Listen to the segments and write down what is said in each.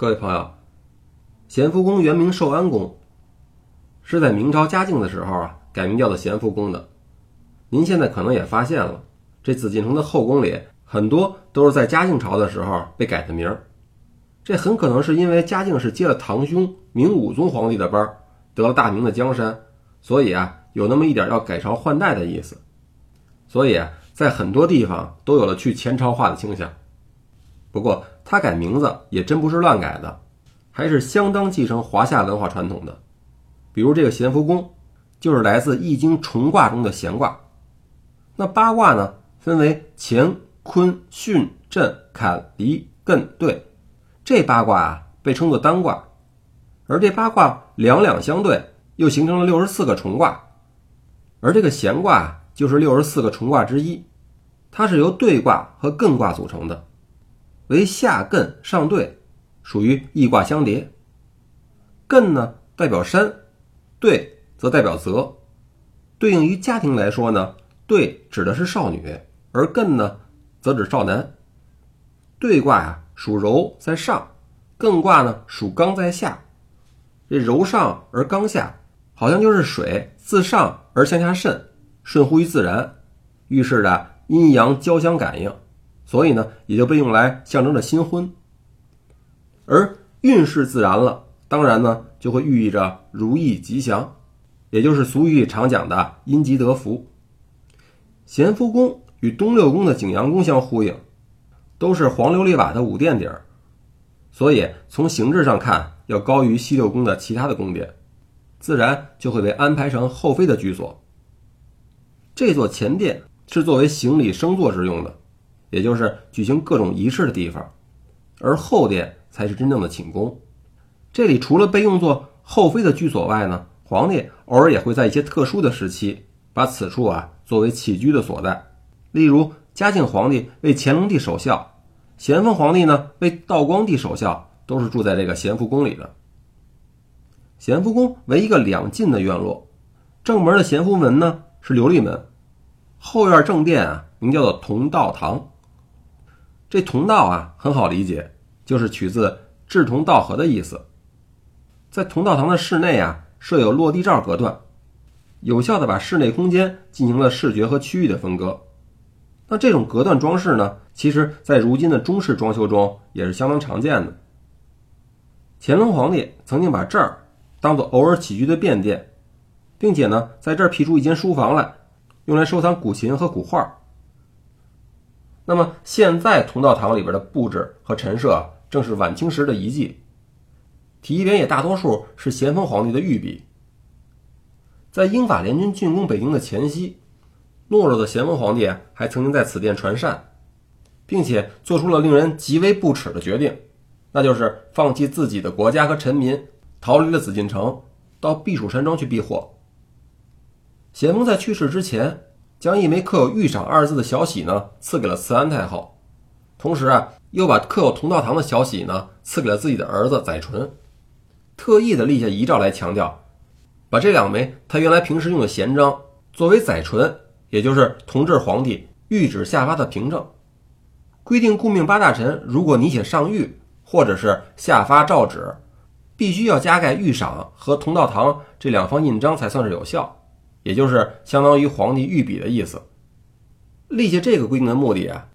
各位朋友，咸福宫原名寿安宫，是在明朝嘉靖的时候啊改名叫做咸福宫的。您现在可能也发现了，这紫禁城的后宫里很多都是在嘉靖朝的时候被改的名儿。这很可能是因为嘉靖是接了堂兄明武宗皇帝的班儿，得了大明的江山，所以啊有那么一点要改朝换代的意思。所以啊，在很多地方都有了去前朝化的倾向。不过他改名字也真不是乱改的，还是相当继承华夏文化传统的。比如这个咸福宫，就是来自《易经》重卦中的咸卦。那八卦呢，分为乾、坤、巽、震、坎、离、艮、兑。这八卦啊，被称作单卦。而这八卦两两相对，又形成了六十四个重卦。而这个咸卦就是六十四个重卦之一，它是由兑卦和艮卦组成的。为下艮上兑，属于易卦相叠。艮呢代表山，兑则代表泽。对应于家庭来说呢，兑指的是少女，而艮呢则指少男。兑卦呀属柔在上，艮卦呢属刚在下。这柔上而刚下，好像就是水自上而向下渗，顺乎于自然，预示着阴阳交相感应。所以呢，也就被用来象征着新婚，而运势自然了，当然呢就会寓意着如意吉祥，也就是俗语里常讲的阴吉得福。咸福宫与东六宫的景阳宫相呼应，都是黄琉璃瓦的五殿底儿，所以从形制上看要高于西六宫的其他的宫殿，自然就会被安排成后妃的居所。这座前殿是作为行礼升座之用的。也就是举行各种仪式的地方，而后殿才是真正的寝宫。这里除了被用作后妃的居所外呢，皇帝偶尔也会在一些特殊的时期把此处啊作为起居的所在。例如，嘉靖皇帝为乾隆帝守孝，咸丰皇帝呢为道光帝守孝，都是住在这个咸福宫里的。咸福宫为一个两进的院落，正门的咸福门呢是琉璃门，后院正殿啊名叫做同道堂。这同道啊，很好理解，就是取自志同道合的意思。在同道堂的室内啊，设有落地罩隔断，有效的把室内空间进行了视觉和区域的分割。那这种隔断装饰呢，其实在如今的中式装修中也是相当常见的。乾隆皇帝曾经把这儿当做偶尔起居的便殿，并且呢，在这儿辟出一间书房来，用来收藏古琴和古画。那么现在同道堂里边的布置和陈设，正是晚清时的遗迹，题匾也大多数是咸丰皇帝的御笔。在英法联军进攻北京的前夕，懦弱的咸丰皇帝还曾经在此殿传膳，并且做出了令人极为不耻的决定，那就是放弃自己的国家和臣民，逃离了紫禁城，到避暑山庄去避祸。咸丰在去世之前。将一枚刻有“御赏”二字的小玺呢赐给了慈安太后，同时啊，又把刻有“同道堂”的小玺呢赐给了自己的儿子载淳，特意的立下遗诏来强调，把这两枚他原来平时用的闲章作为载淳，也就是同治皇帝御旨下发的凭证，规定顾命八大臣如果拟写上谕或者是下发诏旨，必须要加盖“御赏”和“同道堂”这两方印章才算是有效。也就是相当于皇帝御笔的意思。立下这个规定的目的啊，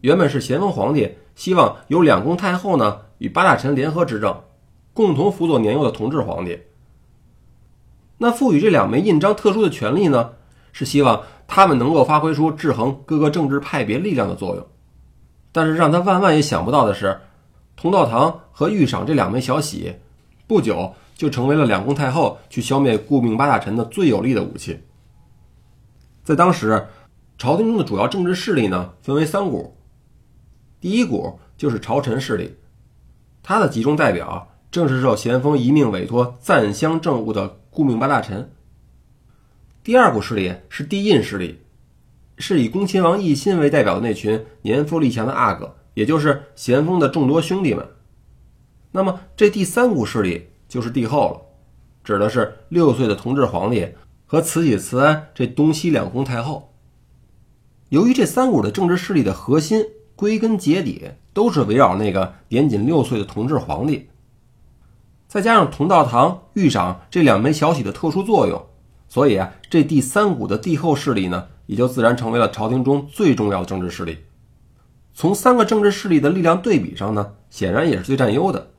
原本是咸丰皇帝希望由两宫太后呢与八大臣联合执政，共同辅佐年幼的同治皇帝。那赋予这两枚印章特殊的权利呢，是希望他们能够发挥出制衡各个政治派别力量的作用。但是让他万万也想不到的是，同道堂和御赏这两枚小玺，不久。就成为了两宫太后去消灭顾命八大臣的最有力的武器。在当时，朝廷中的主要政治势力呢，分为三股。第一股就是朝臣势力，他的集中代表正是受咸丰一命委托暂相政务的顾命八大臣。第二股势力是帝印势力，是以恭亲王奕欣为代表的那群年富力强的阿哥，也就是咸丰的众多兄弟们。那么，这第三股势力。就是帝后了，指的是六岁的同治皇帝和慈禧、慈安这东西两宫太后。由于这三股的政治势力的核心归根结底都是围绕那个年仅六岁的同治皇帝。再加上同道堂、御赏这两枚小喜的特殊作用，所以啊，这第三股的帝后势力呢，也就自然成为了朝廷中最重要的政治势力。从三个政治势力的力量对比上呢，显然也是最占优的。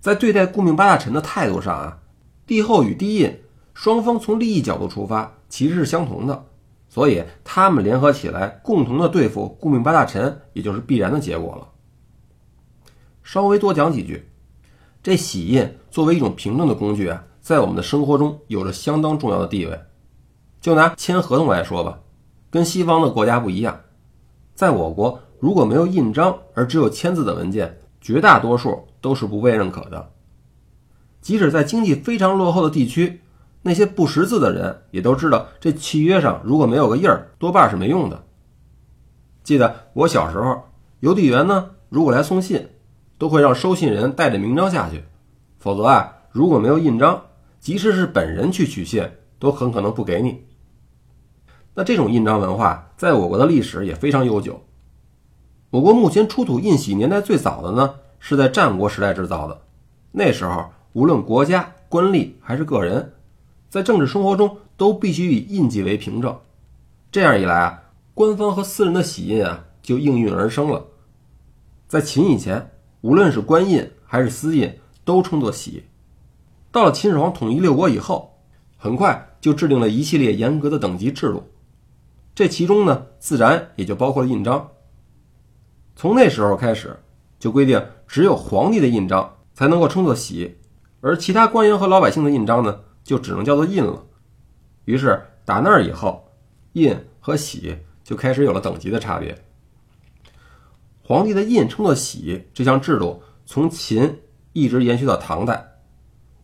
在对待顾命八大臣的态度上啊，帝后与帝印双方从利益角度出发其实是相同的，所以他们联合起来共同的对付顾命八大臣，也就是必然的结果了。稍微多讲几句。这玺印作为一种凭证的工具啊，在我们的生活中有着相当重要的地位。就拿签合同来说吧，跟西方的国家不一样，在我国如果没有印章而只有签字的文件，绝大多数都是不被认可的。即使在经济非常落后的地区，那些不识字的人也都知道，这契约上如果没有个印儿，多半是没用的。记得我小时候，邮递员呢，如果来送信。都会让收信人带着名章下去，否则啊，如果没有印章，即使是本人去取信，都很可能不给你。那这种印章文化在我国的历史也非常悠久。我国目前出土印玺年代最早的呢，是在战国时代制造的。那时候，无论国家、官吏还是个人，在政治生活中都必须以印记为凭证。这样一来啊，官方和私人的玺印啊就应运而生了。在秦以前。无论是官印还是私印，都称作玺。到了秦始皇统一六国以后，很快就制定了一系列严格的等级制度，这其中呢，自然也就包括了印章。从那时候开始，就规定只有皇帝的印章才能够称作玺，而其他官员和老百姓的印章呢，就只能叫做印了。于是打那儿以后，印和玺就开始有了等级的差别。皇帝的印称作玺，这项制度从秦一直延续到唐代。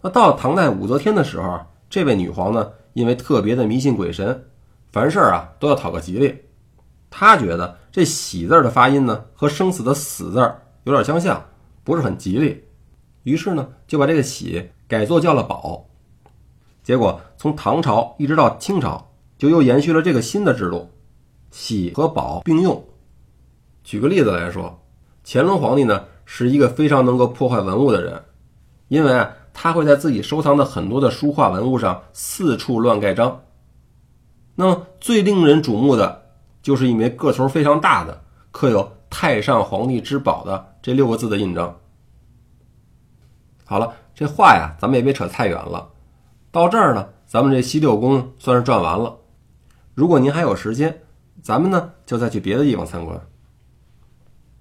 那到了唐代武则天的时候，这位女皇呢，因为特别的迷信鬼神，凡事啊都要讨个吉利。他觉得这喜字的发音呢，和生死的死字有点相像，不是很吉利。于是呢，就把这个喜改作叫了宝。结果从唐朝一直到清朝，就又延续了这个新的制度，喜和宝并用。举个例子来说，乾隆皇帝呢是一个非常能够破坏文物的人，因为啊他会在自己收藏的很多的书画文物上四处乱盖章。那么最令人瞩目的就是一枚个头非常大的、刻有“太上皇帝之宝”的这六个字的印章。好了，这话呀咱们也别扯太远了，到这儿呢，咱们这西六宫算是转完了。如果您还有时间，咱们呢就再去别的地方参观。